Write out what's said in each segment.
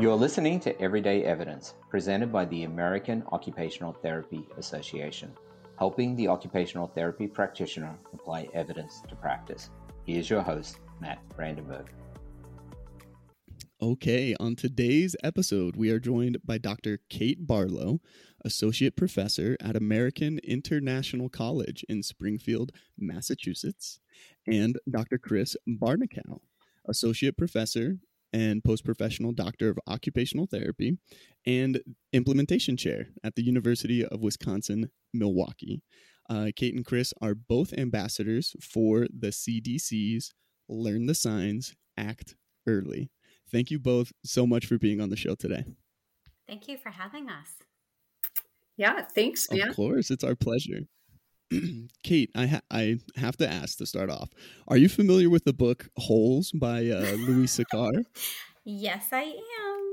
You're listening to Everyday Evidence, presented by the American Occupational Therapy Association, helping the occupational therapy practitioner apply evidence to practice. Here's your host, Matt Brandenburg. Okay, on today's episode, we are joined by Dr. Kate Barlow, Associate Professor at American International College in Springfield, Massachusetts, and Dr. Kris Barnekow, Associate Professor and post professional doctor of occupational therapy and implementation chair at the University of Wisconsin Milwaukee. Uh, Kate and Kris are both ambassadors for the CDC's Learn the Signs, Act Early. Thank you both so much for being on the show today. Thank you for having us. Yeah, thanks, man. Of course, it's our pleasure. Kate, I ha- I have to ask to start off. Are you familiar with the book Holes by uh, Louis Sachar? yes, I am.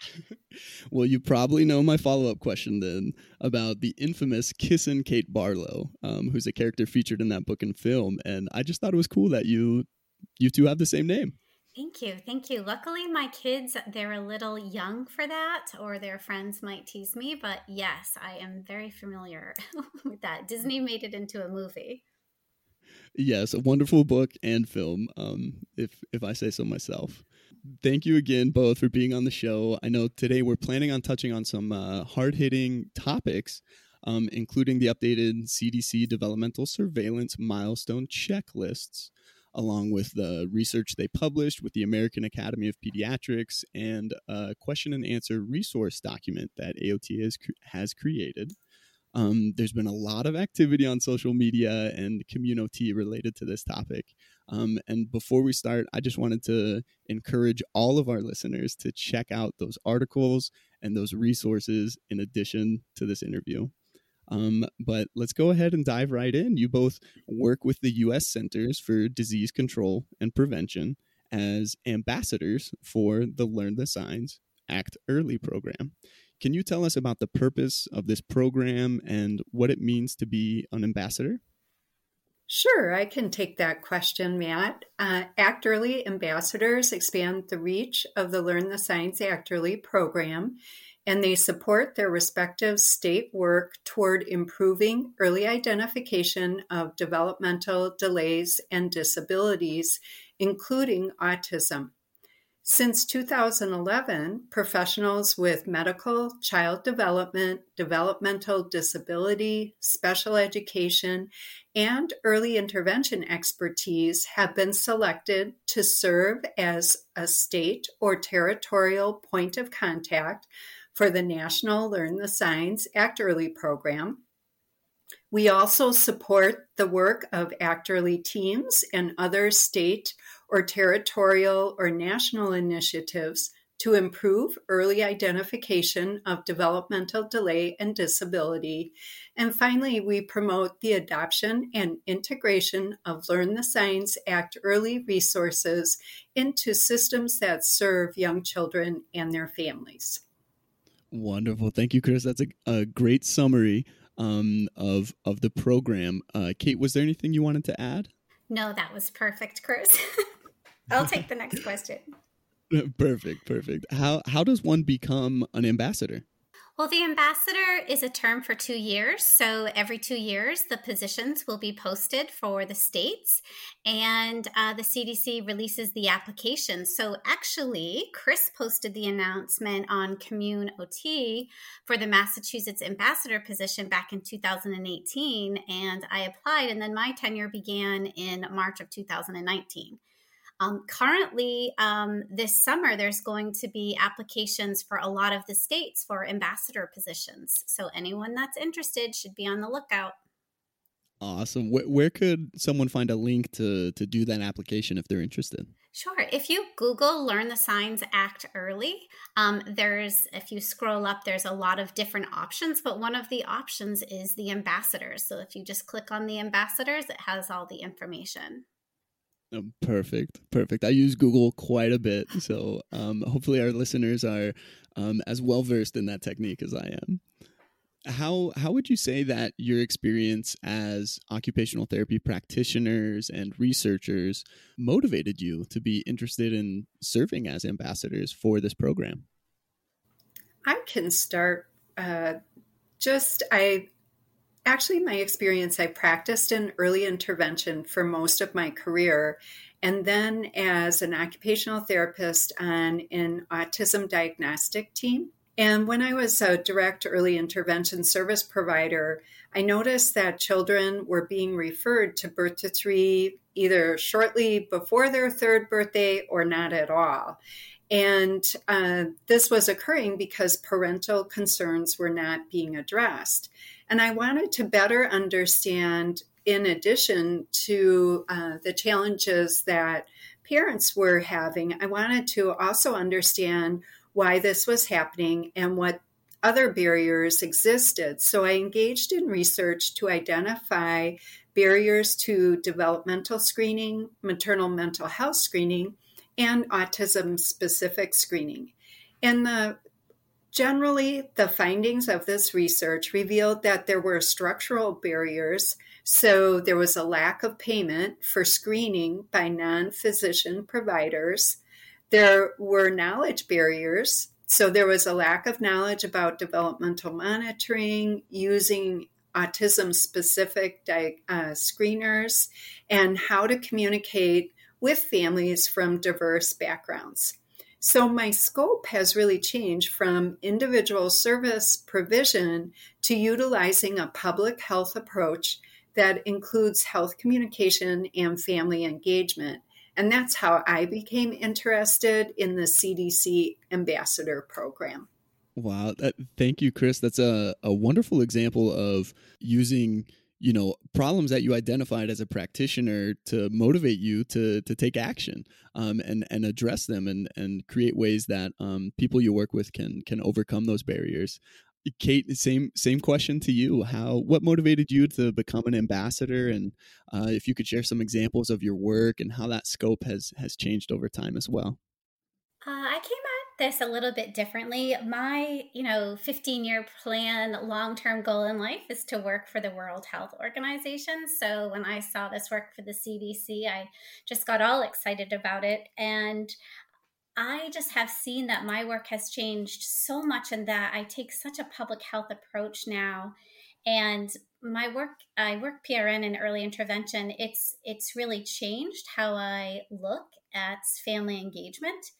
well, you probably know my follow up question then about the infamous Kissin' Kate Barlow, um, who's a character featured in that book and film. And I just thought it was cool that you you two have the same name. Thank you. Thank you. Luckily, my kids, they're a little young for that, or their friends might tease me. But yes, I am very familiar with that. Disney made it into a movie. Yes, a wonderful book and film, um, if, if I say so myself. Thank you again, both, for being on the show. I know today we're planning on touching on some uh, hard hitting topics, um, including the updated CDC developmental surveillance milestone checklists along with the research they published with the American Academy of Pediatrics and a question and answer resource document that AOT has, has created. Um, there's been a lot of activity on social media and community related to this topic. Um, and before we start, I just wanted to encourage all of our listeners to check out those articles and those resources in addition to this interview. Um, but let's go ahead and dive right in. You both work with the U.S. Centers for Disease Control and Prevention as ambassadors for the Learn the Signs Act Early program. Can you tell us about the purpose of this program and what it means to be an ambassador? Sure, I can take that question, Matt. Uh, Act Early ambassadors expand the reach of the Learn the Signs Act Early program and they support their respective state work toward improving early identification of developmental delays and disabilities, including autism. Since 2011, professionals with medical, child development, developmental disability, special education, and early intervention expertise have been selected to serve as a state or territorial point of contact for the National Learn the Signs Act Early program. We also support the work of Act Early teams and other state or territorial or national initiatives to improve early identification of developmental delay and disability. And finally, we promote the adoption and integration of Learn the Signs Act early resources into systems that serve young children and their families. Wonderful. Thank you, Kris. That's a, a great summary um, of of the program. Uh, Kate, was there anything you wanted to add? No, that was perfect, Kris. I'll take the next question. perfect, perfect. How how does one become an ambassador? Well, the ambassador is a term for two years. So every two years, the positions will be posted for the states, and uh, the CDC releases the application. So actually, Chris posted the announcement on CommunOT for the Massachusetts ambassador position back in 2018, and I applied, and then my tenure began in March of 2019. Um, currently, um, this summer, there's going to be applications for a lot of the states for ambassador positions. So, anyone that's interested should be on the lookout. Awesome. Where, where could someone find a link to, to do that application if they're interested? Sure. If you Google Learn the Signs Act Early, um, there's, if you scroll up, there's a lot of different options, but one of the options is the ambassadors. So if you just click on the ambassadors, it has all the information. Oh, perfect, perfect. I use Google quite a bit, so um, hopefully our listeners are um, as well versed in that technique as I am. How how would you say that your experience as occupational therapy practitioners and researchers motivated you to be interested in serving as ambassadors for this program? I can start. Uh, just I actually my experience. I practiced in early intervention for most of my career, and then as an occupational therapist on an autism diagnostic team. And when I was a direct early intervention service provider, I noticed that children were being referred to birth to three either shortly before their third birthday or not at all. And uh, this was occurring because parental concerns were not being addressed. And I wanted to better understand, in addition to uh, the challenges that parents were having, I wanted to also understand why this was happening and what other barriers existed. So I engaged in research to identify barriers to developmental screening, maternal mental health screening, and autism specific screening. And the generally the findings of this research revealed that there were structural barriers so there was a lack of payment for screening by non-physician providers there were knowledge barriers. So there was a lack of knowledge about developmental monitoring, using autism specific uh, screeners, and how to communicate with families from diverse backgrounds. So my scope has really changed from individual service provision to utilizing a public health approach that includes health communication and family engagement. And that's how I became interested in the CDC ambassador program. Wow. That, thank you, Kris. That's a, a wonderful example of using you know problems that you identified as a practitioner to motivate you to to take action um, and and address them and and create ways that um, people you work with can can overcome those barriers Kate, same same question to you. How what motivated you to become an ambassador, and uh, if you could share some examples of your work and how that scope has has changed over time as well. Uh, I came this a little bit differently. My you know 15 year plan, long term goal in life is to work for the World Health Organization. So when I saw this work for the CDC, I just got all excited about it, and I just have seen that my work has changed so much in that I take such a public health approach now. And my work, I work PRN in early intervention. It's it's really changed how I look at family engagement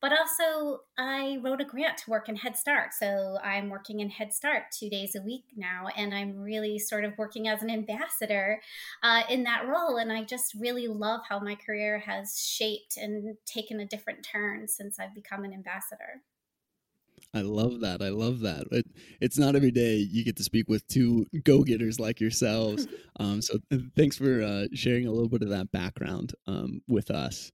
but also, I wrote a grant to work in Head Start. So I'm working in Head Start two days a week now, and I'm really sort of working as an ambassador uh, in that role. And I just really love how my career has shaped and taken a different turn since I've become an ambassador. I love that. I love that. It, it's not every day you get to speak with two go getters like yourselves. Um, so thanks for uh, sharing a little bit of that background um, with us.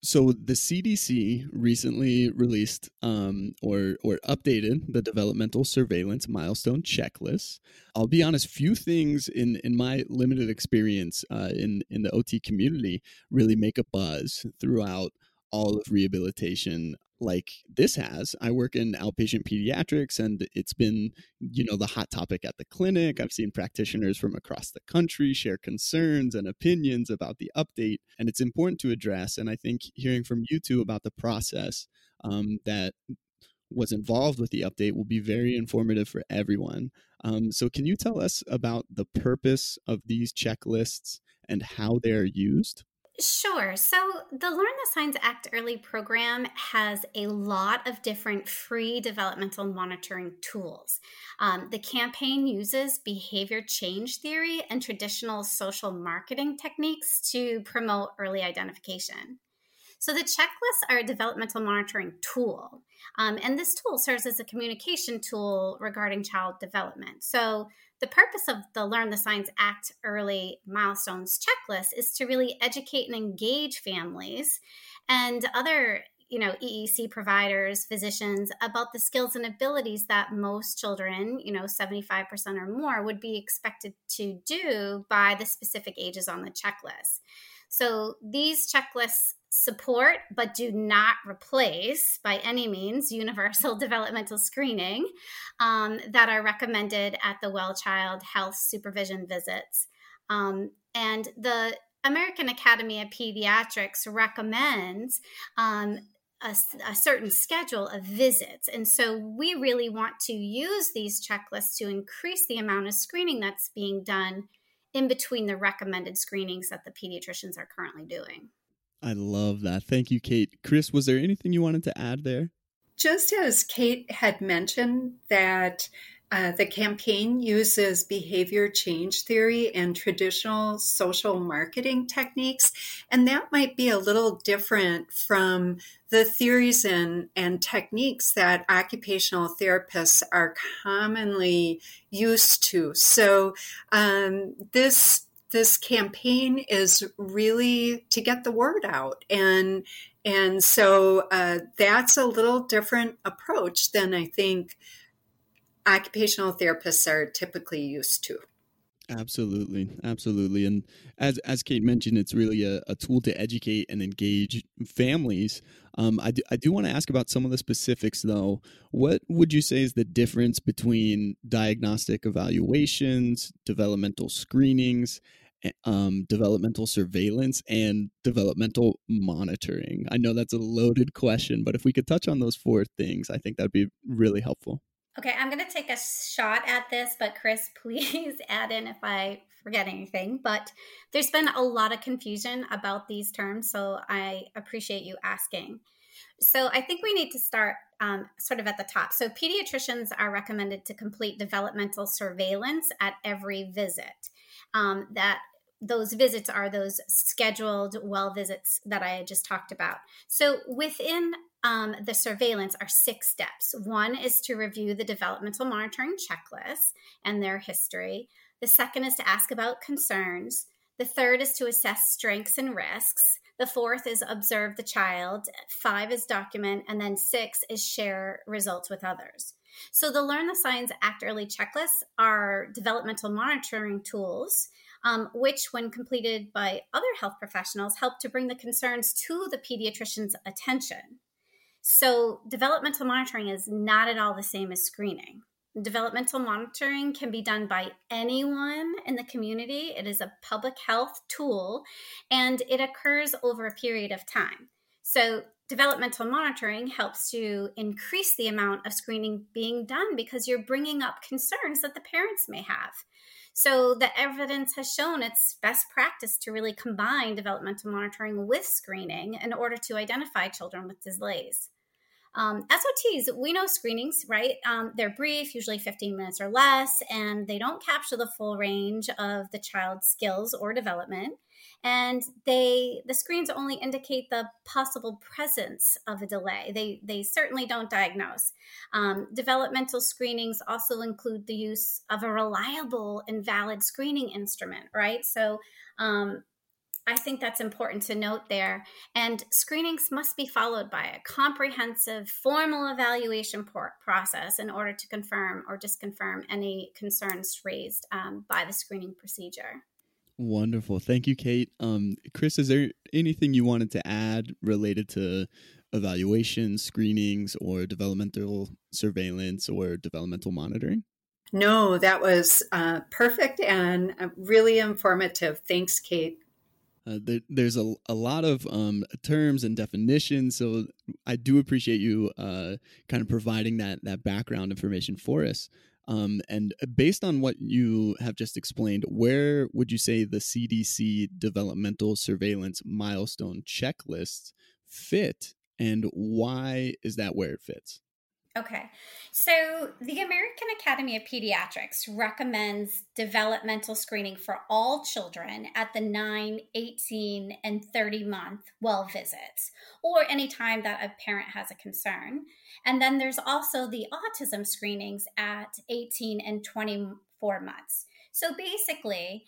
So the CDC recently released um, or or updated the developmental surveillance milestone checklist. I'll be honest, few things in in my limited experience uh, in in the OT community really make a buzz throughout all of rehabilitation like this has. I work in outpatient pediatrics and it's been, you know, the hot topic at the clinic. I've seen practitioners from across the country share concerns and opinions about the update, and it's important to address. And I think hearing from you two about the process um, that was involved with the update will be very informative for everyone. Um, so, can you tell us about the purpose of these checklists and how they're used? Sure. So the Learn the Signs Act Early program has a lot of different free developmental monitoring tools. Um, the campaign uses behavior change theory and traditional social marketing techniques to promote early identification. So the checklists are a developmental monitoring tool. Um, and this tool serves as a communication tool regarding child development. So the purpose of the Learn the Signs Act early milestones checklist is to really educate and engage families and other you know EEC providers, physicians about the skills and abilities that most children, you know, 75% or more would be expected to do by the specific ages on the checklist. So these checklists support but do not replace by any means universal developmental screening um, that are recommended at the well child health supervision visits um, and the american academy of pediatrics recommends um, a, a, certain schedule of visits. And so we really want to use these checklists to increase the amount of screening that's being done in between the recommended screenings that the pediatricians are currently doing. I love that. Thank you, Kate. Kris, was there anything you wanted to add there? Just as Kate had mentioned, that uh, the campaign uses behavior change theory and traditional social marketing techniques, and that might be a little different from the theories and, and techniques that occupational therapists are commonly used to. So, um, this this campaign is really to get the word out and and so uh, that's a little different approach than I think occupational therapists are typically used to. Absolutely, absolutely, and as as Kate mentioned, it's really a, a tool to educate and engage families. Um, I do, I do want to ask about some of the specifics, though. What would you say is the difference between diagnostic evaluations, developmental screenings, eh, um, developmental surveillance, and developmental monitoring? I know that's a loaded question, but if we could touch on those four things, I think that'd be really helpful. Okay, I'm going to take a shot at this, but Kris, please add in if I forget anything. But there's been a lot of confusion about these terms, so I appreciate you asking. So I think we need to start um, sort of at the top. So pediatricians are recommended to complete developmental surveillance at every visit. Um, that those visits are those scheduled well visits that I just talked about. So within um, the surveillance are six steps. One is to review the developmental monitoring checklist and their history. The second is to ask about concerns. The third is to assess strengths and risks. The fourth is observe the child. Five is document. And then six is share results with others. So the Learn the Signs Act Early checklists are developmental monitoring tools, um, which, when completed by other health professionals, help to bring the concerns to the pediatrician's attention. So, developmental monitoring is not at all the same as screening. Developmental monitoring can be done by anyone in the community. It is a public health tool and it occurs over a period of time. So, developmental monitoring helps to increase the amount of screening being done because you're bringing up concerns that the parents may have. So, the evidence has shown it's best practice to really combine developmental monitoring with screening in order to identify children with delays. Um, SOTs, we know screenings, right? Um, they're brief, usually 15 minutes or less, and they don't capture the full range of the child's skills or development. And they the screens only indicate the possible presence of a delay. They they certainly don't diagnose. Um, developmental screenings also include the use of a reliable and valid screening instrument, right? So um, I think that's important to note there. And screenings must be followed by a comprehensive formal evaluation por- process in order to confirm or disconfirm any concerns raised um, by the screening procedure. Wonderful. Thank you, Kate. Um, Kris, is there anything you wanted to add related to evaluation, screenings, or developmental surveillance or developmental monitoring? No, that was uh, perfect and uh, really informative. Thanks, Kate. Uh, there, there's a, a lot of um, terms and definitions, so I do appreciate you uh, kind of providing that that background information for us. Um, and based on what you have just explained, where would you say the CDC developmental surveillance milestone checklist fit, and why is that where it fits? Okay. So, the American Academy of Pediatrics recommends developmental screening for all children at the 9, 18, and 30 month well visits, or anytime that a parent has a concern. And then there's also the autism screenings at 18 and 24 months. So, basically,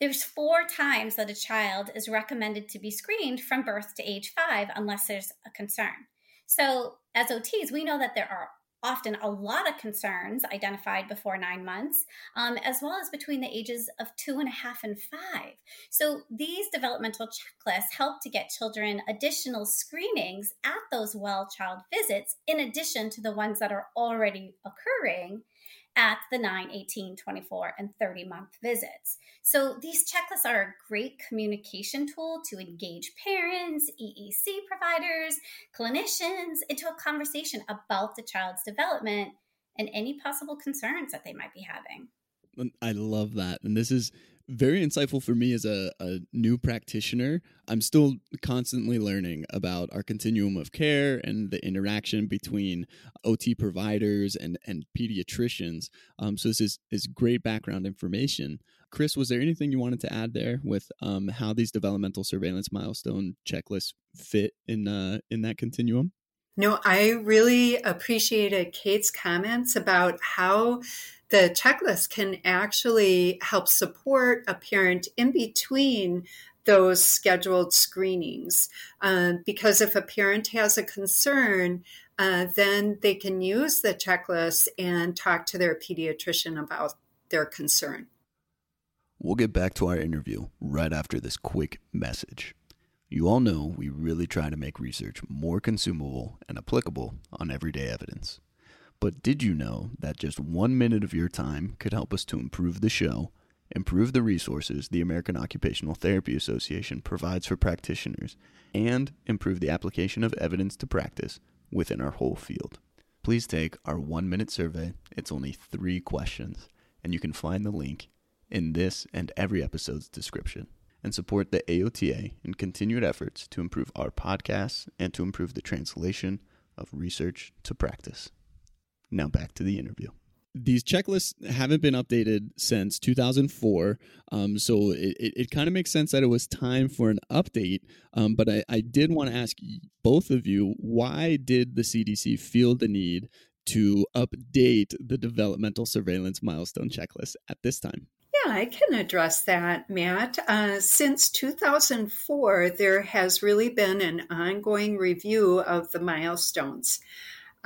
there's four times that a child is recommended to be screened from birth to age five unless there's a concern. So, as OTs, we know that there are often a lot of concerns identified before nine months, um, as well as between the ages of two and a half and five. So these developmental checklists help to get children additional screenings at those well child visits, in addition to the ones that are already occurring. At the 9, 18, 24, and 30 month visits. So these checklists are a great communication tool to engage parents, EEC providers, clinicians into a conversation about the child's development and any possible concerns that they might be having. I love that. And this is very insightful for me as a, a new practitioner. I'm still constantly learning about our continuum of care and the interaction between OT providers and, and pediatricians. Um, so this is, is great background information. Kris, was there anything you wanted to add there with um, how these developmental surveillance milestone checklists fit in uh, in that continuum? No, I really appreciated Kate's comments about how the checklist can actually help support a parent in between those scheduled screenings. Uh, because if a parent has a concern, uh, then they can use the checklist and talk to their pediatrician about their concern. We'll get back to our interview right after this quick message. You all know we really try to make research more consumable and applicable on everyday evidence. But did you know that just one minute of your time could help us to improve the show, improve the resources the American Occupational Therapy Association provides for practitioners, and improve the application of evidence to practice within our whole field? Please take our one minute survey. It's only three questions, and you can find the link in this and every episode's description. And support the AOTA in continued efforts to improve our podcasts and to improve the translation of research to practice. Now back to the interview. These checklists haven't been updated since 2004. Um, so it, it, it kind of makes sense that it was time for an update. Um, but I, I did want to ask both of you why did the CDC feel the need to update the developmental surveillance milestone checklist at this time? Yeah, I can address that, Matt. Uh, since 2004, there has really been an ongoing review of the milestones.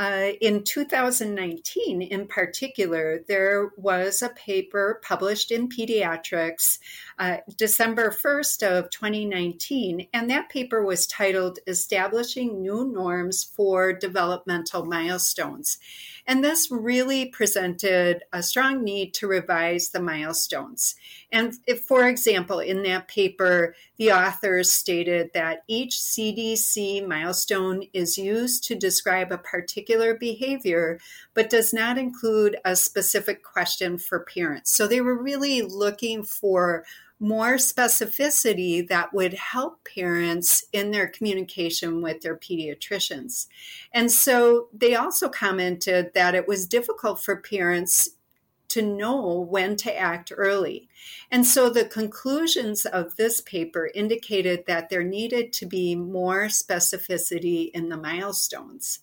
Uh, in 2019, in particular, there was a paper published in Pediatrics uh, December 1st of 2019, and that paper was titled "Establishing New Norms for Developmental Milestones." And this really presented a strong need to revise the milestones. And if, for example, in that paper, the authors stated that each CDC milestone is used to describe a particular behavior, but does not include a specific question for parents. So they were really looking for more specificity that would help parents in their communication with their pediatricians. And so they also commented that it was difficult for parents to know when to act early. And so the conclusions of this paper indicated that there needed to be more specificity in the milestones.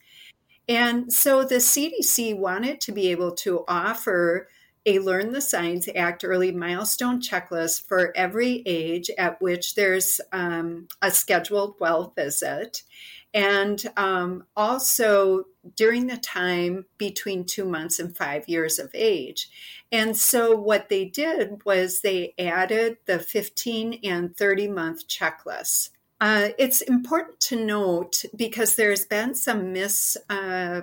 And so the CDC wanted to be able to offer a Learn the Signs Act early milestone checklist for every age at which there's um, a scheduled well visit. And um, also during the time between two months and five years of age. And so, what they did was they added the 15 and 30 month checklists. Uh, it's important to note because there's been some mis uh,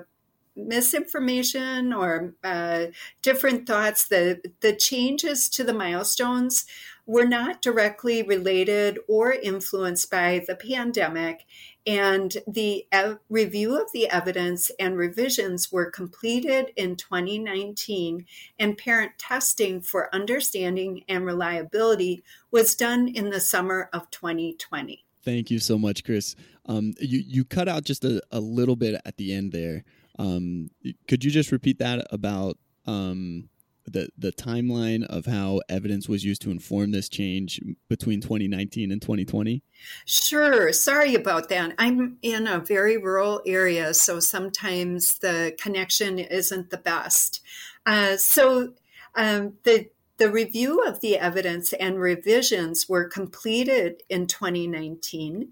misinformation or uh, different thoughts. The, the changes to the milestones were not directly related or influenced by the pandemic. And the ev- review of the evidence and revisions were completed in 2019, and parent testing for understanding and reliability was done in the summer of 2020. Thank you so much, Kris. Um, you, you cut out just a, a little bit at the end there. Um, could you just repeat that about um, the the timeline of how evidence was used to inform this change between 2019 and 2020? Sure. Sorry about that. I'm in a very rural area, so sometimes the connection isn't the best. Uh, so um, the the review of the evidence and revisions were completed in 2019.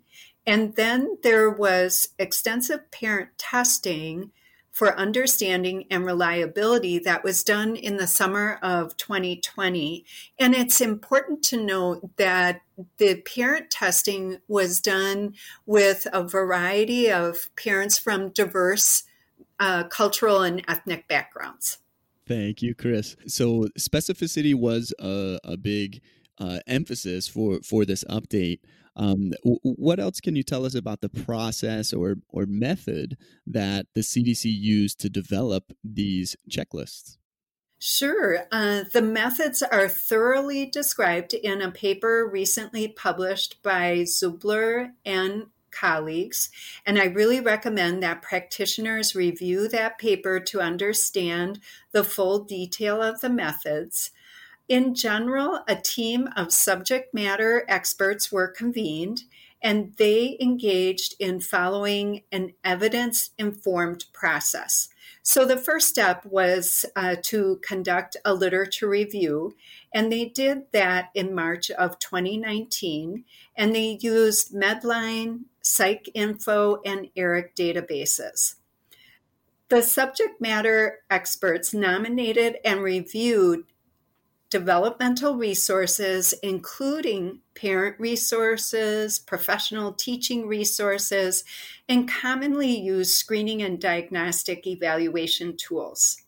And then there was extensive parent testing for understanding and reliability that was done in the summer of 2020. And it's important to note that the parent testing was done with a variety of parents from diverse uh, cultural and ethnic backgrounds. Thank you, Kris. So specificity was a, a big uh, emphasis for for this update. Um, what else can you tell us about the process or or method that the CDC used to develop these checklists? Sure. Uh, the methods are thoroughly described in a paper recently published by Zubler and colleagues. And I really recommend that practitioners review that paper to understand the full detail of the methods. In general, a team of subject matter experts were convened and they engaged in following an evidence informed process. So the first step was uh, to conduct a literature review, and they did that in March of 2019. And they used Medline, PsycInfo, and ERIC databases. The subject matter experts nominated and reviewed developmental resources, including parent resources, professional teaching resources, and commonly used screening and diagnostic evaluation tools.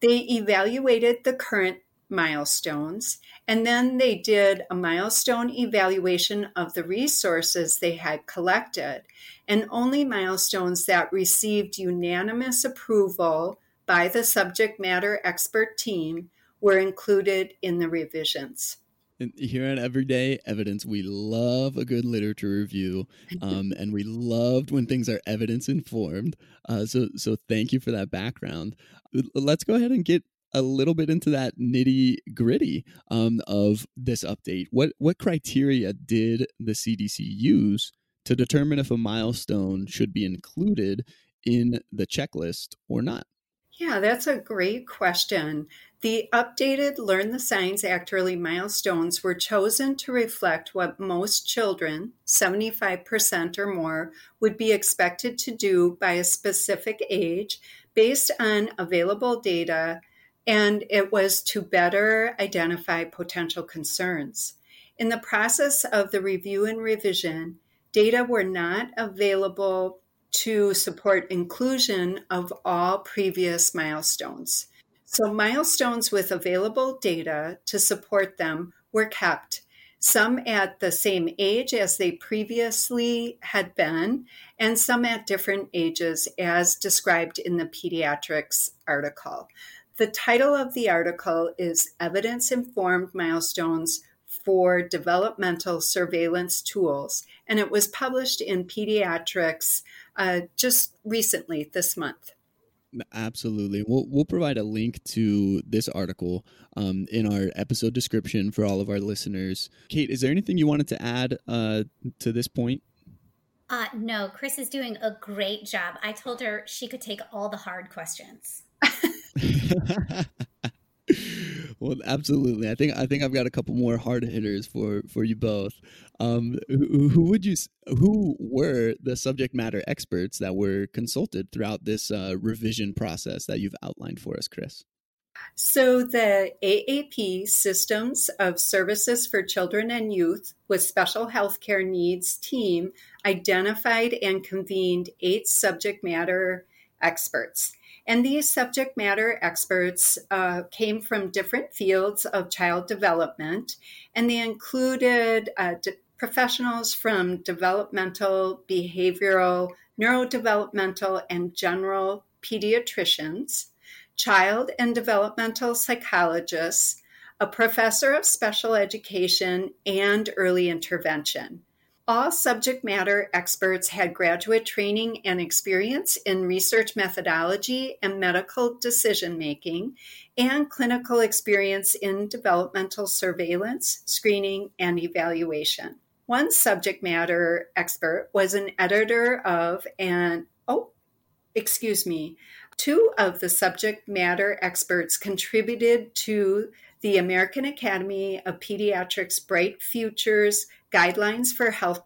They evaluated the current milestones and then they did a milestone evaluation of the resources they had collected, and only milestones that received unanimous approval by the subject matter expert team were included in the revisions. Here at Everyday Evidence, we love a good literature review, um, and we loved when things are evidence informed. Uh, so, so thank you for that background. Let's go ahead and get a little bit into that nitty gritty um, of this update. What what criteria did the CDC use to determine if a milestone should be included in the checklist or not? Yeah, that's a great question. The updated Learn the Signs Act Early milestones were chosen to reflect what most children, 75% or more, would be expected to do by a specific age based on available data, and it was to better identify potential concerns. In the process of the review and revision, data were not available to support inclusion of all previous milestones. So, milestones with available data to support them were kept, some at the same age as they previously had been, and some at different ages, as described in the pediatrics article. The title of the article is Evidence Informed Milestones for Developmental Surveillance Tools, and it was published in Pediatrics uh, just recently this month. Absolutely. We'll we'll provide a link to this article um, in our episode description for all of our listeners. Kate, is there anything you wanted to add uh, to this point? Uh, no, Kris is doing a great job. I told her she could take all the hard questions. well, absolutely. I think I think I've got a couple more hard hitters for for you both. Um, who, who, would you? Who were the subject matter experts that were consulted throughout this uh, revision process that you've outlined for us, Kris? So, the AAP Systems of Services for Children and Youth with Special Healthcare Needs team identified and convened eight subject matter experts. And these subject matter experts uh, came from different fields of child development, and they included uh, de- professionals from developmental, behavioral, neurodevelopmental, and general pediatricians, child and developmental psychologists, a professor of special education, and early intervention. All subject matter experts had graduate training and experience in research methodology and medical decision making, and clinical experience in developmental surveillance, screening, and evaluation. One subject matter expert was an editor of and oh, excuse me, two of the subject matter experts contributed to the American Academy of Pediatrics Bright Futures guidelines for health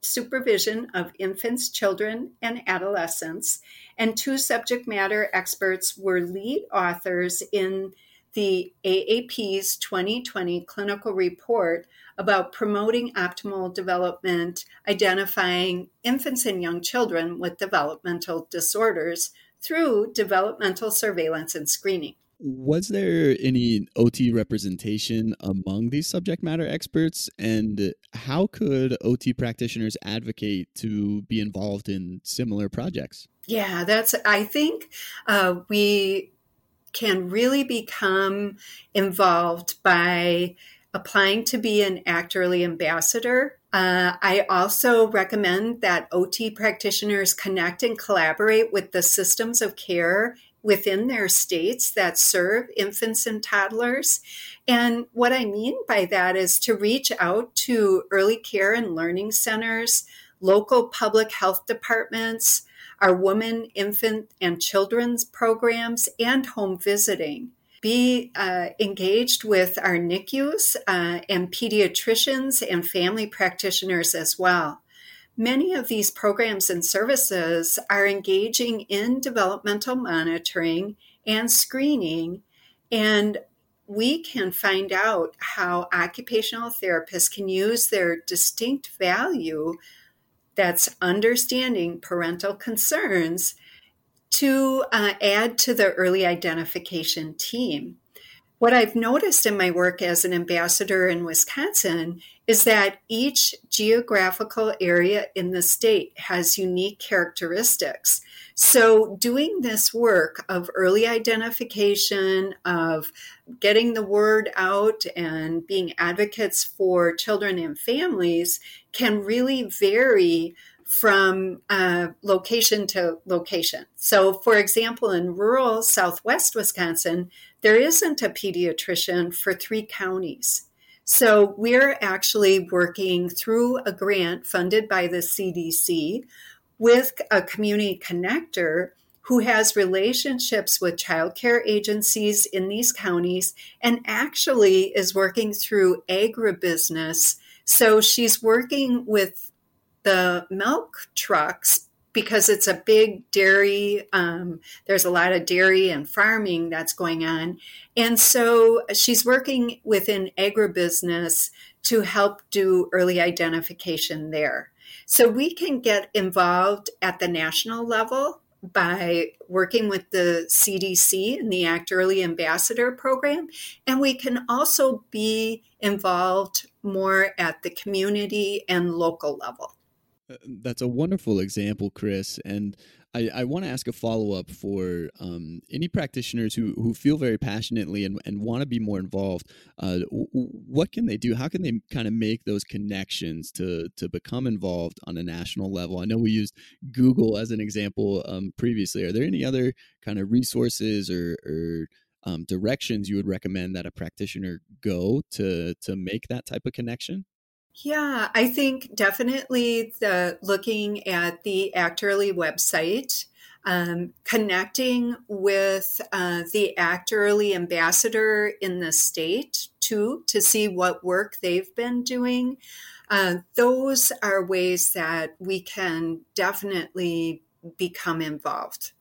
supervision of infants, children, and adolescents. And two subject matter experts were lead authors in the AAP's 2020 clinical report about promoting optimal development, identifying infants and young children with developmental disorders through developmental surveillance and screening. Was there any OT representation among these subject matter experts? And how could OT practitioners advocate to be involved in similar projects? Yeah, that's, I think uh, we can really become involved by applying to be an Act Early ambassador. Uh, I also recommend that OT practitioners connect and collaborate with the systems of care within their states that serve infants and toddlers. And what I mean by that is to reach out to early care and learning centers, local public health departments, our women, infant, and children's programs, and home visiting. Be uh, engaged with our NICUs uh, and pediatricians and family practitioners as well. Many of these programs and services are engaging in developmental monitoring and screening, and we can find out how occupational therapists can use their distinct value that's understanding parental concerns to uh, add to the early identification team. What I've noticed in my work as an ambassador in Wisconsin is that each geographical area in the state has unique characteristics. So, doing this work of early identification, of getting the word out, and being advocates for children and families can really vary from uh, location to location. So, for example, in rural southwest Wisconsin, there isn't a pediatrician for three counties. So, we're actually working through a grant funded by the CDC with a community connector who has relationships with childcare agencies in these counties and actually is working through agribusiness. So, she's working with the milk trucks because it's a big dairy um, there's a lot of dairy and farming that's going on and so she's working within agribusiness to help do early identification there so we can get involved at the national level by working with the CDC and the Act Early Ambassador program. And we can also be involved more at the community and local level. Uh, that's a wonderful example, Kris. And I, I want to ask a follow up for um, any practitioners who, who feel very passionately and, and want to be more involved. Uh, what can they do? How can they kind of make those connections to, to become involved on a national level? I know we used Google as an example um, previously. Are there any other kind of resources or, or um, directions you would recommend that a practitioner go to to make that type of connection? Yeah, I think definitely the looking at the Act Early website, um, connecting with uh, the Act Early ambassador in the state too to see what work they've been doing. Uh, those are ways that we can definitely become involved.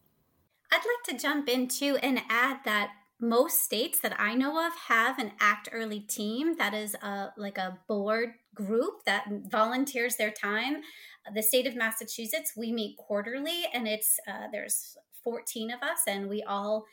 I'd like to jump in too and add that most states that I know of have an Act Early team that is a like a board group that volunteers their time. The state of Massachusetts, we meet quarterly, and it's uh, there's 14 of us, and we all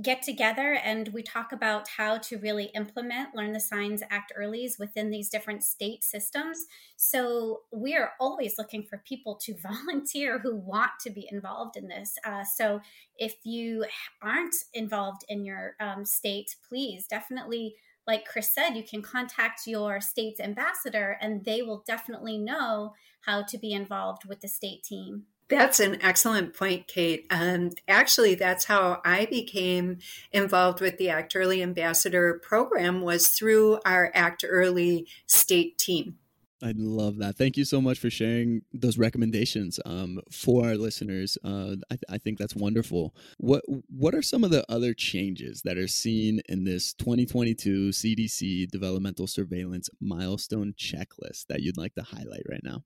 get together and we talk about how to really implement Learn the Signs Act Earlys within these different state systems. So we are always looking for people to volunteer who want to be involved in this. Uh, so if you aren't involved in your um, state, please definitely like Kris said, you can contact your state's ambassador and they will definitely know how to be involved with the state team. That's an excellent point, Kate. Um, actually, that's how I became involved with the Act Early Ambassador program was through our Act Early state team. I love that. Thank you so much for sharing those recommendations um, for our listeners. Uh, I, th- I, think that's wonderful. What What are some of the other changes that are seen in this 2022 CDC Developmental Surveillance Milestone Checklist that you'd like to highlight right now?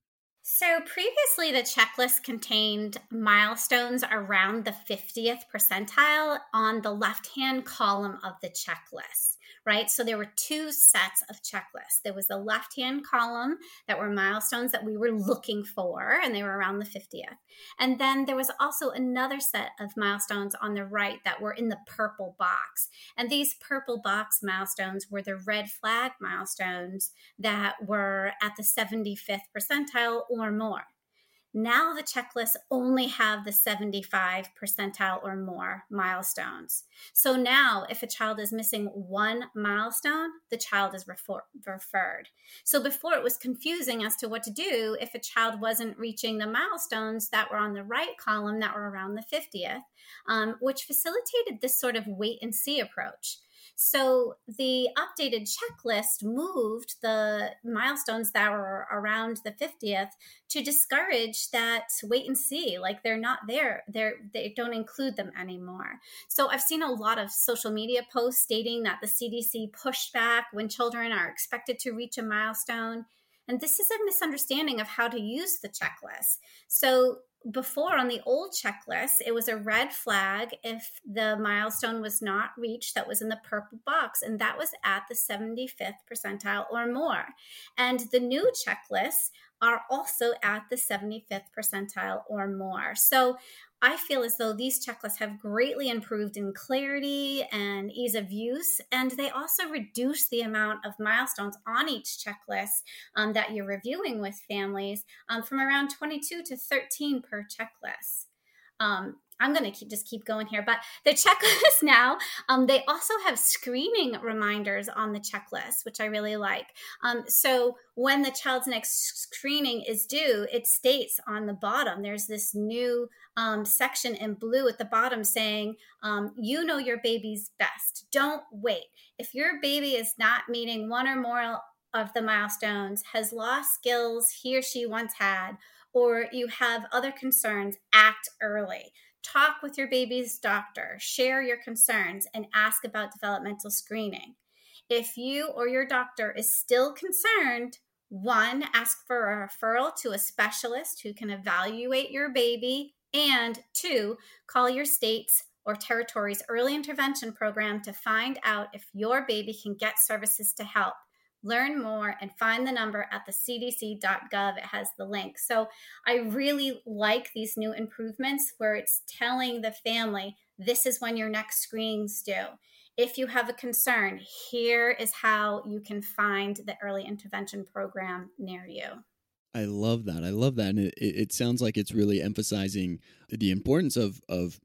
So previously, the checklist contained milestones around the 50th percentile on the left hand column of the checklist. Right? So there were two sets of checklists. There was the left hand column that were milestones that we were looking for, and they were around the 50th. And then there was also another set of milestones on the right that were in the purple box. And these purple box milestones were the red flag milestones that were at the 75th percentile or more. Now the checklists only have the 75 percentile or more milestones. So now, if a child is missing one milestone, the child is refer- referred. So before it was confusing as to what to do if a child wasn't reaching the milestones that were on the right column that were around the 50th, um, which facilitated this sort of wait and see approach. So the updated checklist moved the milestones that were around the 50th to discourage that wait and see, like they're not there. They're they don't include them anymore. So I've seen a lot of social media posts stating that the CDC pushed back when children are expected to reach a milestone. And this is a misunderstanding of how to use the checklist. So before on the old checklist, it was a red flag if the milestone was not reached that was in the purple box, and that was at the 75th percentile or more. And the new checklists are also at the 75th percentile or more. So I feel as though these checklists have greatly improved in clarity and ease of use, and they also reduce the amount of milestones on each checklist um, that you're reviewing with families um, from around 22 to 13 per checklist. Um, I'm going to keep, just keep going here. But the checklist now, um, they also have screening reminders on the checklist, which I really like. Um, so when the child's next screening is due, it states on the bottom, there's this new um, section in blue at the bottom saying, um, you know your baby's best. Don't wait. If your baby is not meeting one or more of the milestones, has lost skills he or she once had, or you have other concerns, act early. Talk with your baby's doctor, share your concerns, and ask about developmental screening. If you or your doctor is still concerned, one, ask for a referral to a specialist who can evaluate your baby, and two, call your state's or territory's early intervention program to find out if your baby can get services to help learn more and find the number at the cdc.gov. It has the link. So I really like these new improvements where it's telling the family this is when your next screenings due. If you have a concern, here is how you can find the early intervention program near you. I love that. I love that. And it, it sounds like it's really emphasizing the importance of, of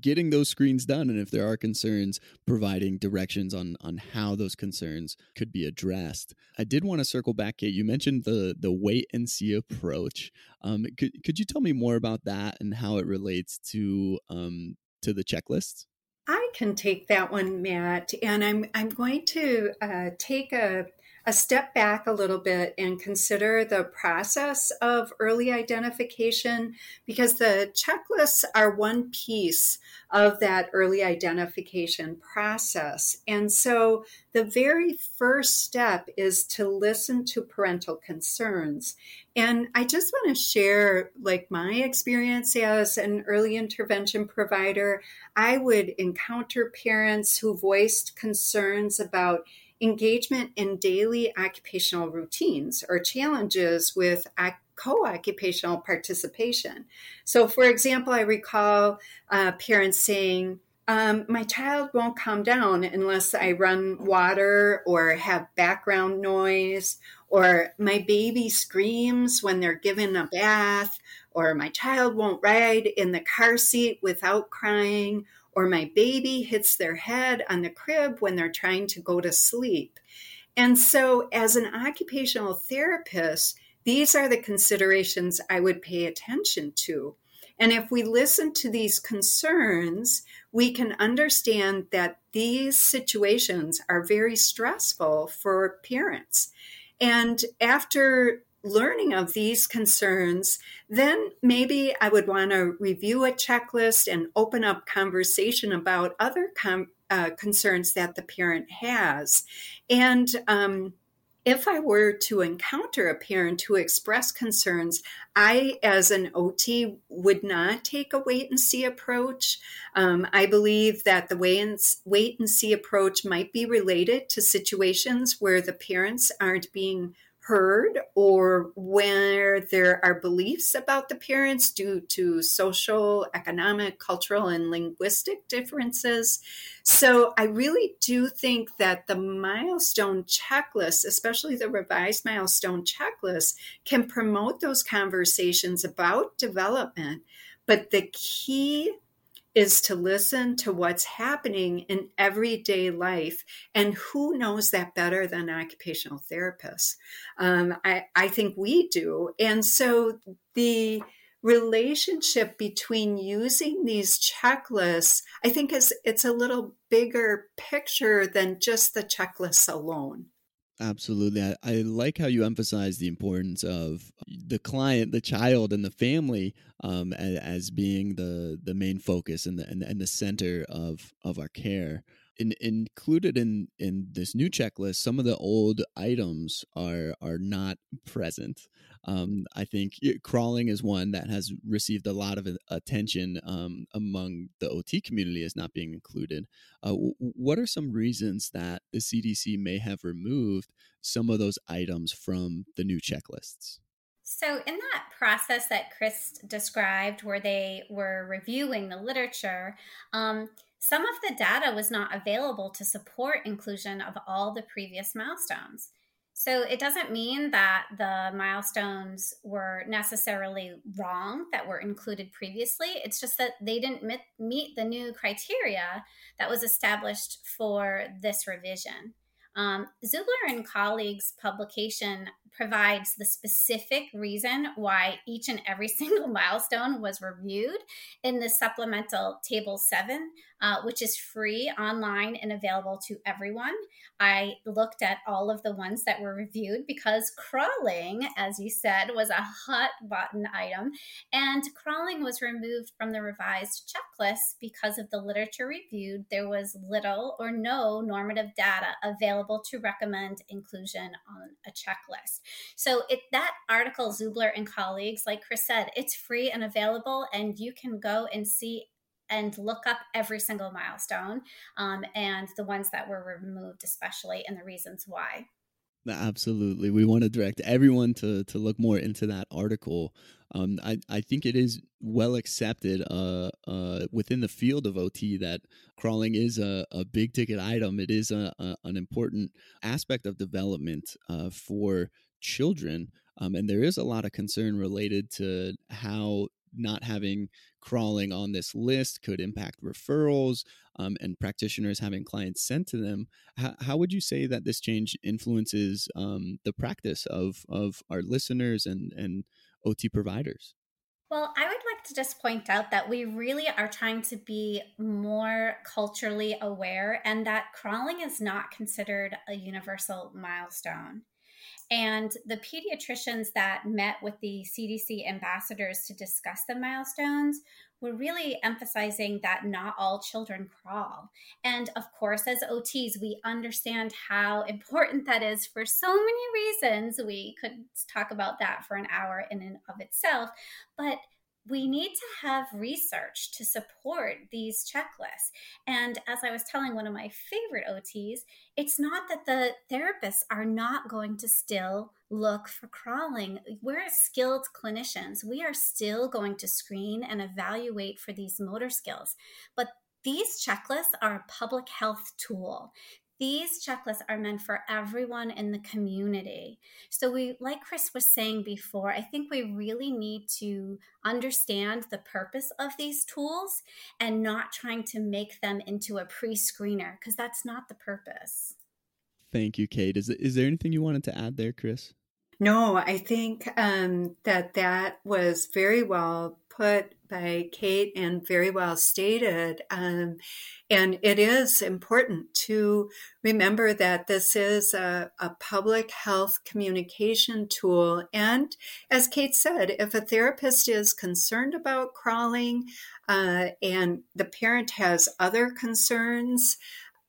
getting those screens done and if there are concerns providing directions on on how those concerns could be addressed. I did want to circle back kate you mentioned the the wait and see approach. Um, could, could you tell me more about that and how it relates to um, to the checklist? I can take that one, Matt, and I'm I'm going to uh, take a a step back a little bit and consider the process of early identification because the checklists are one piece of that early identification process. And so the very first step is to listen to parental concerns. And I just want to share like my experience as an early intervention provider. I would encounter parents who voiced concerns about engagement in daily occupational routines or challenges with co occupational participation. So, for example, I recall uh, parents saying, um, my child won't calm down unless I run water or have background noise, or my baby screams when they're given a bath, or my child won't ride in the car seat without crying, or my baby hits their head on the crib when they're trying to go to sleep. And so, as an occupational therapist, these are the considerations I would pay attention to. And if we listen to these concerns, we can understand that these situations are very stressful for parents. And after learning of these concerns, then maybe I would want to review a checklist and open up conversation about other com- uh, concerns that the parent has. And um, if I were to encounter a parent who expressed concerns, I, as an OT, would not take a wait and see approach. Um, I believe that the wait and, wait and see approach might be related to situations where the parents aren't being heard or where there are beliefs about the parents due to social, economic, cultural, and linguistic differences. So I really do think that the milestone checklist, especially the revised milestone checklist, can promote those conversations about development. But the key is to listen to what's happening in everyday life. And who knows that better than occupational therapists? Um, I, I think we do. And so the relationship between using these checklists, I think is it's a little bigger picture than just the checklists alone. Absolutely. I, I, like how you emphasize the importance of the client, the child, and the family um, as, as, being the, the main focus and the, and, and the center of, of our care. In, included in, in this new checklist, some of the old items are are not present. Um, I think crawling is one that has received a lot of attention um, among the OT community as not being included. Uh, what are some reasons that the CDC may have removed some of those items from the new checklists? So, in that process that Kris described, where they were reviewing the literature, um, some of the data was not available to support inclusion of all the previous milestones. So it doesn't mean that the milestones were necessarily wrong that were included previously. It's just that they didn't meet the new criteria that was established for this revision. Um, and colleagues' publication provides the specific reason why each and every single milestone was reviewed in the supplemental table 7 uh, which is free online and available to everyone. I looked at all of the ones that were reviewed because crawling as you said was a hot button item. And crawling was removed from the revised checklist because of the literature reviewed. There was little or no normative data available to recommend inclusion on a checklist. So it that article, Zubler and colleagues, like Kris said, it's free and available, and you can go and see and look up every single milestone um, and the ones that were removed, especially, and the reasons why. Absolutely. We want to direct everyone to, to look more into that article. Um, I, I think it is well accepted uh, uh, within the field of OT that crawling is a, a big ticket item. It is a, a an important aspect of development uh, for children. Um, and there is a lot of concern related to how not having crawling on this list could impact referrals um, and practitioners having clients sent to them. How, would you say that this change influences um, the practice of, of our listeners and, and OT providers? Well, I would like to just point out that we really are trying to be more culturally aware and that crawling is not considered a universal milestone. And the pediatricians that met with the CDC ambassadors to discuss the milestones were really emphasizing that not all children crawl. And of course, as OTs, we understand how important that is for so many reasons. We could talk about that for an hour in and of itself. But we need to have research to support these checklists. And as I was telling one of my favorite OTs, it's not that the therapists are not going to still look for crawling. We're skilled clinicians. We are still going to screen and evaluate for these motor skills. But these checklists are a public health tool these checklists are meant for everyone in the community. So we like Kris was saying before, I think we really need to understand the purpose of these tools and not trying to make them into a pre-screener because that's not the purpose. Thank you, Kate. Is is there anything you wanted to add there, Kris? No, I think um, that that was very well put by Kate and very well stated. Um, and it is important to remember that this is a, a, public health communication tool. And as Kate said, if a therapist is concerned about crawling uh, and the parent has other concerns,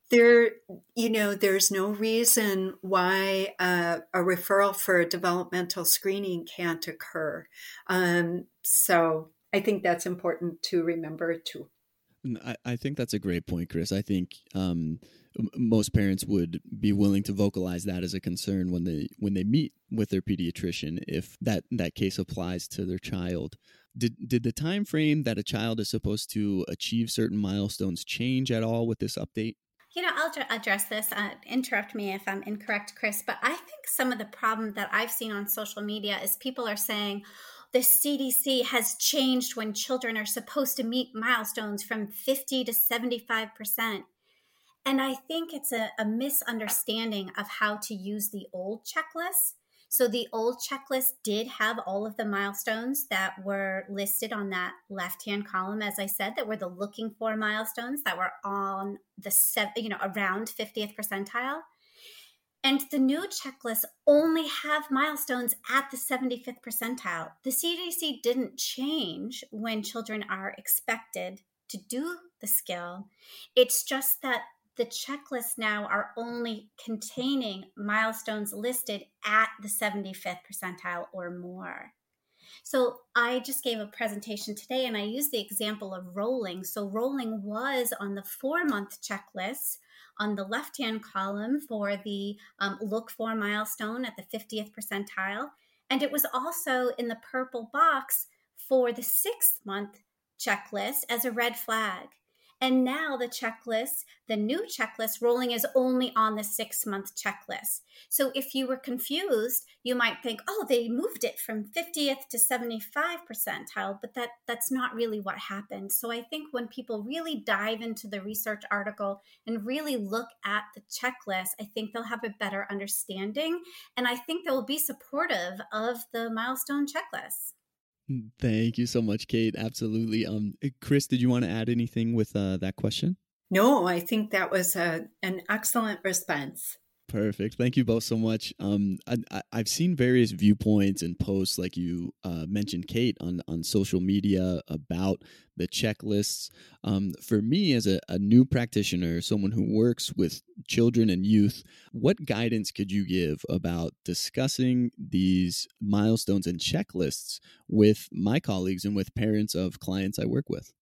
there, you know, there's no reason why uh, a referral for a developmental screening can't occur. Um, so I think that's important to remember too. I, I think that's a great point, Kris. I think um, most parents would be willing to vocalize that as a concern when they when they meet with their pediatrician if that that case applies to their child. Did did the time frame that a child is supposed to achieve certain milestones change at all with this update? You know, I'll address this. Uh, interrupt me if I'm incorrect, Kris. But I think some of the problem that I've seen on social media is people are saying, the CDC has changed when children are supposed to meet milestones from 50 to 75%. And I think it's a, a, misunderstanding of how to use the old checklist. So the old checklist did have all of the milestones that were listed on that left hand column, as I said, that were the looking for milestones that were on the seven, you know, around 50th percentile. And the new checklists only have milestones at the 75th percentile. The CDC didn't change when children are expected to do the skill. It's just that the checklists now are only containing milestones listed at the 75th percentile or more. So I just gave a presentation today and I used the example of rolling. So rolling was on the four month checklist on the left hand column for the um, look for milestone at the 50th percentile. And it was also in the purple box for the sixth month checklist as a red flag. And now the checklist, the new checklist rolling is only on the six month checklist. So if you were confused, you might think, oh, they moved it from 50th to 75 percentile, but that, that's not really what happened. So I think when people really dive into the research article and really look at the checklist, I think they'll have a better understanding. And I think they will be supportive of the milestone checklist. Thank you so much, Kate. Absolutely. Um, eh, Kris, did you want to add anything with uh, that question? No, I think that was a, an excellent response. Perfect. Thank you both so much. Um, I, have seen various viewpoints and posts, like you uh, mentioned, Kate, on on social media about the checklists. Um, for me, as a, a new practitioner, someone who works with children and youth, what guidance could you give about discussing these milestones and checklists with my colleagues and with parents of clients I work with?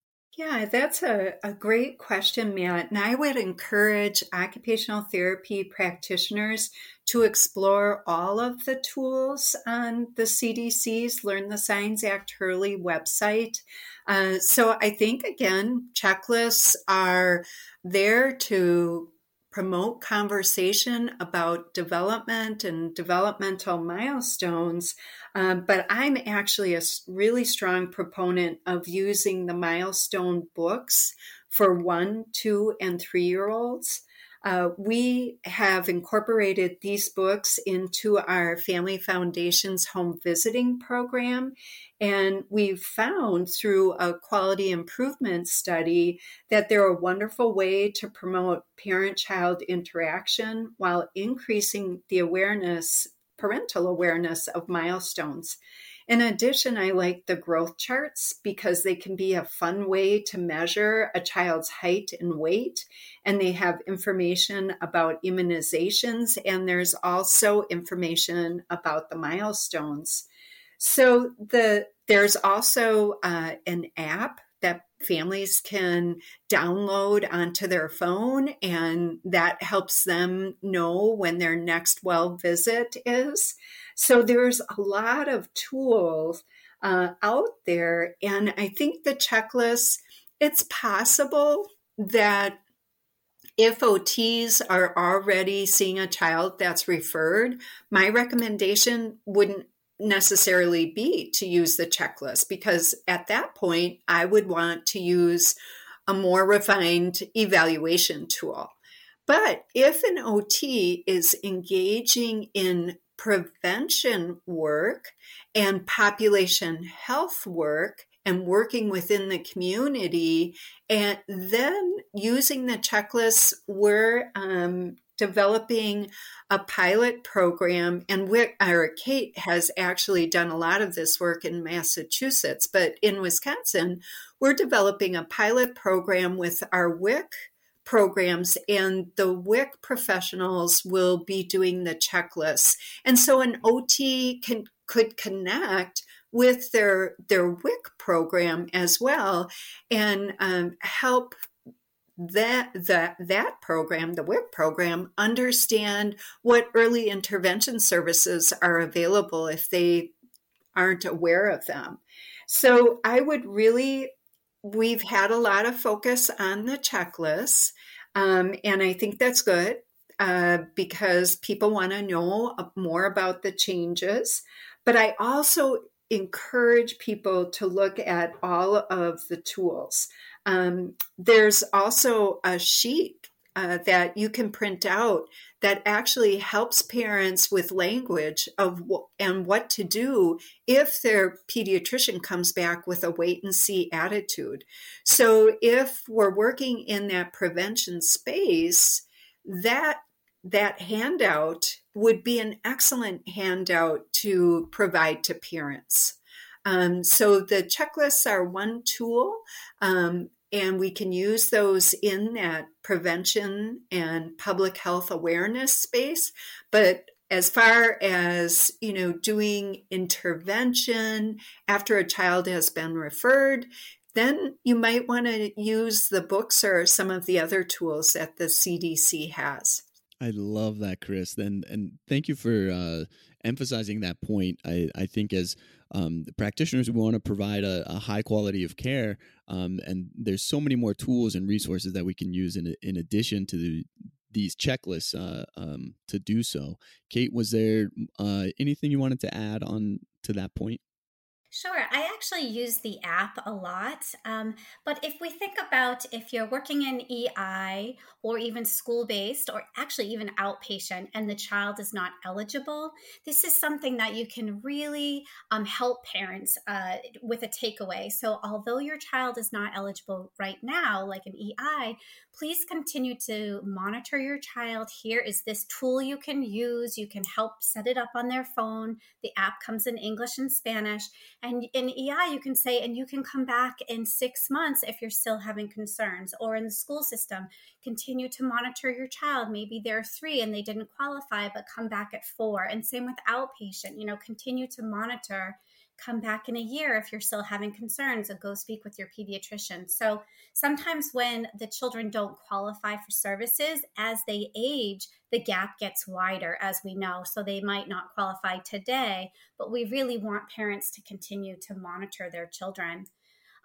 Yeah, that's a, a great question, Matt. And I would encourage occupational therapy practitioners to explore all of the tools on the CDC's Learn the Signs Act Early website. Uh, so I think, again, checklists are there to promote conversation about development and developmental milestones. Um, but I'm actually a really strong proponent of using the milestone books for one, two, and three year olds. Uh, we have incorporated these books into our Family Foundation's home visiting program. And we've found through a quality improvement study that they're a wonderful way to promote parent child interaction while increasing the awareness, parental awareness of milestones. In addition, I like the growth charts because they can be a fun way to measure a child's height and weight. And they have information about immunizations, and there's also information about the milestones. So the there's also uh, an app that families can download onto their phone, and that helps them know when their next well visit is. So there's a lot of tools uh, out there. And I think the checklist, it's possible that if OTs are already seeing a child that's referred, my recommendation wouldn't necessarily be to use the checklist because at that point, I would want to use a more refined evaluation tool. But if an OT is engaging in prevention work and population health work and working within the community and then using the checklists we're um, developing a pilot program and we, our kate has actually done a lot of this work in massachusetts but in wisconsin we're developing a pilot program with our wic programs and the WIC professionals will be doing the checklists. And so an OT can could connect with their their WIC program as well and um, help that that that program, the WIC program, understand what early intervention services are available if they aren't aware of them. So I would really we've had a lot of focus on the checklists, um, and I think that's good uh, because people want to know more about the changes. But I also encourage people to look at all of the tools. Um, there's also a sheet uh, that you can print out that actually helps parents with language of w- and what to do if their pediatrician comes back with a wait and see attitude. So if we're working in that prevention space, that that handout would be an excellent handout to provide to parents. Um, so the checklists are one tool, um, and we can use those in that prevention and public health awareness space. But as far as you know, doing intervention after a child has been referred, then you might want to use the books or some of the other tools that the CDC has. I love that, Kris. And and thank you for uh, emphasizing that point. I, I think as um, practitioners, want to provide a, a, high quality of care, um, and there's so many more tools and resources that we can use in in addition to the, these checklists uh, um, to do so. Kate, was there uh, anything you wanted to add on to that point? Sure. I actually use the app a lot. Um, but if we think about if you're working in EI or even school based or actually even outpatient and the child is not eligible, this is something that you can really um, help parents uh, with a takeaway. So, although your child is not eligible right now, like an EI, please continue to monitor your child. Here is this tool you can use. You can help set it up on their phone. The app comes in English and Spanish. And in EI, you can say, and you can come back in six months if you're still having concerns. Or in the school system, continue to monitor your child. Maybe they're three and they didn't qualify, but come back at four. And same with outpatient, you know, continue to monitor come back in a year if you're still having concerns and go speak with your pediatrician. So sometimes when the children don't qualify for services, as they age, the gap gets wider, as we know. So they might not qualify today, but we really want parents to continue to monitor their children.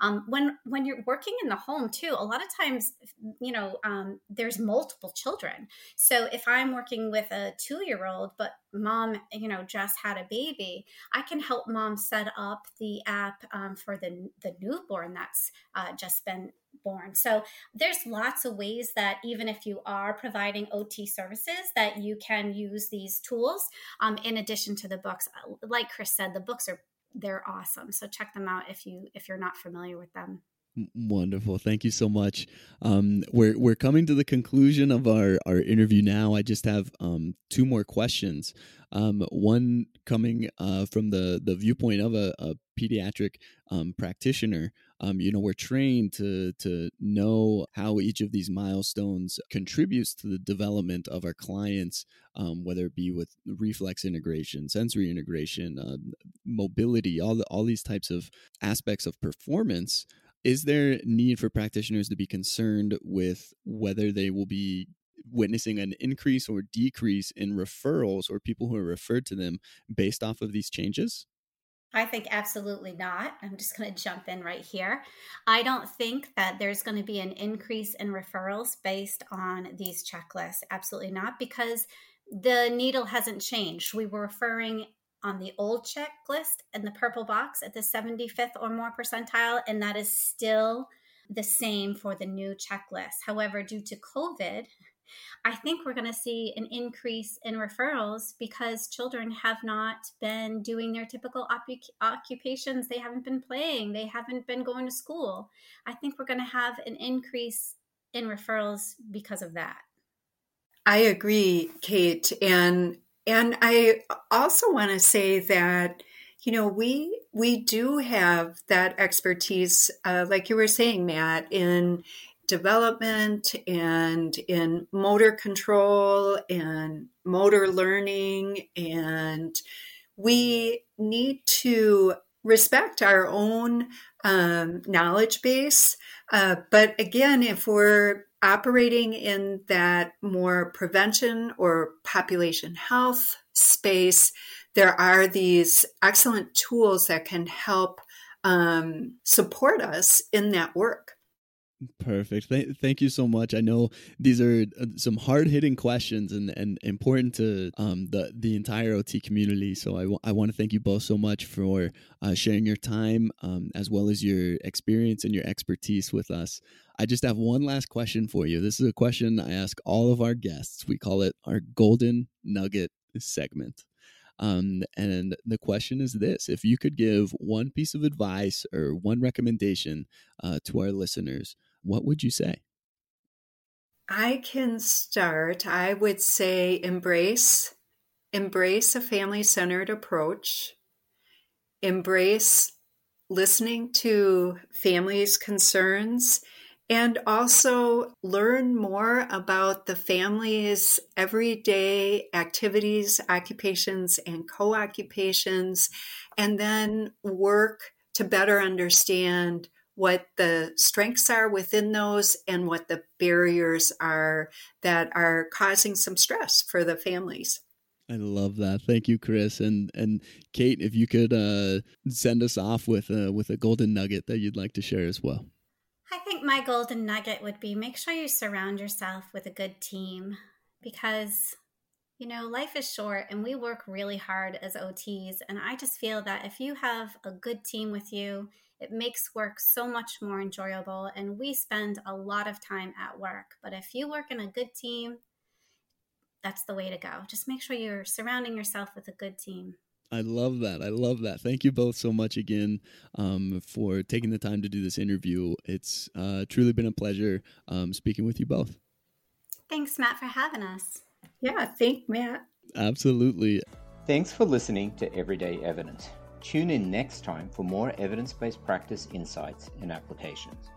Um, when when you're working in the home too, a lot of times, you know, um, there's multiple children. So if I'm working with a two year old, but mom, you know, just had a baby, I can help mom set up the app um, for the the newborn that's uh, just been born. So there's lots of ways that even if you are providing OT services, that you can use these tools. Um, in addition to the books, like Kris said, the books are they're awesome. So check them out if you if you're not familiar with them. Wonderful. Thank you so much. Um, we're we're coming to the conclusion of our, our interview now. I just have um, two more questions. Um, one coming uh, from the, the viewpoint of a, a pediatric um, practitioner. Um, you know, we're trained to to know how each of these milestones contributes to the development of our clients, um, whether it be with reflex integration, sensory integration, uh, mobility, all the, all these types of aspects of performance is there need for practitioners to be concerned with whether they will be witnessing an increase or decrease in referrals or people who are referred to them based off of these changes? I think absolutely not. I'm just going to jump in right here. I don't think that there's going to be an increase in referrals based on these checklists. Absolutely not, because the needle hasn't changed. We were referring on the old checklist in the purple box at the 75th or more percentile, and that is still the same for the new checklist. However, due to COVID, I think we're going to see an increase in referrals because children have not been doing their typical op- occupations. They haven't been playing, they haven't been going to school. I think we're going to have an increase in referrals because of that. I agree, Kate. And and I also want to say that you know we we do have that expertise, uh, like you were saying, Matt, in development and in motor control and motor learning. And we need to respect our own um, knowledge base. Uh, but again, if we're operating in that more prevention or population health space, there are these excellent tools that can help um, support us in that work. Perfect. Th- thank you so much. I know these are uh, some hard hitting questions and, and important to um, the the entire OT community. So I, w- I want to thank you both so much for uh, sharing your time um, as well as your experience and your expertise with us. I just have one last question for you. This is a question I ask all of our guests. We call it our golden nugget segment. Um, and the question is this if you could give one piece of advice or one recommendation uh, to our listeners, what would you say? I can start. I would say embrace embrace a family-centered approach. Embrace listening to families' concerns and also learn more about the family's everyday activities, occupations, and co occupations, and then work to better understand what the strengths are within those and what the barriers are that are causing some stress for the families. I love that. Thank you, Kris. And and Kate, if you could uh, send us off with a, with a golden nugget that you'd like to share as well. My golden nugget would be make sure you surround yourself with a good team because you know, life is short and we work really hard as OTs. And I just feel that if you have a good team with you, it makes work so much more enjoyable. And we spend a lot of time at work. But if you work in a good team, that's the way to go. Just make sure you're surrounding yourself with a good team. I love that. I love that. Thank you both so much again um, for taking the time to do this interview. It's uh, truly been a pleasure um, speaking with you both. Thanks, Matt, for having us. Yeah, thank Matt. Absolutely. Thanks for listening to Everyday Evidence. Tune in next time for more evidence based practice insights and applications.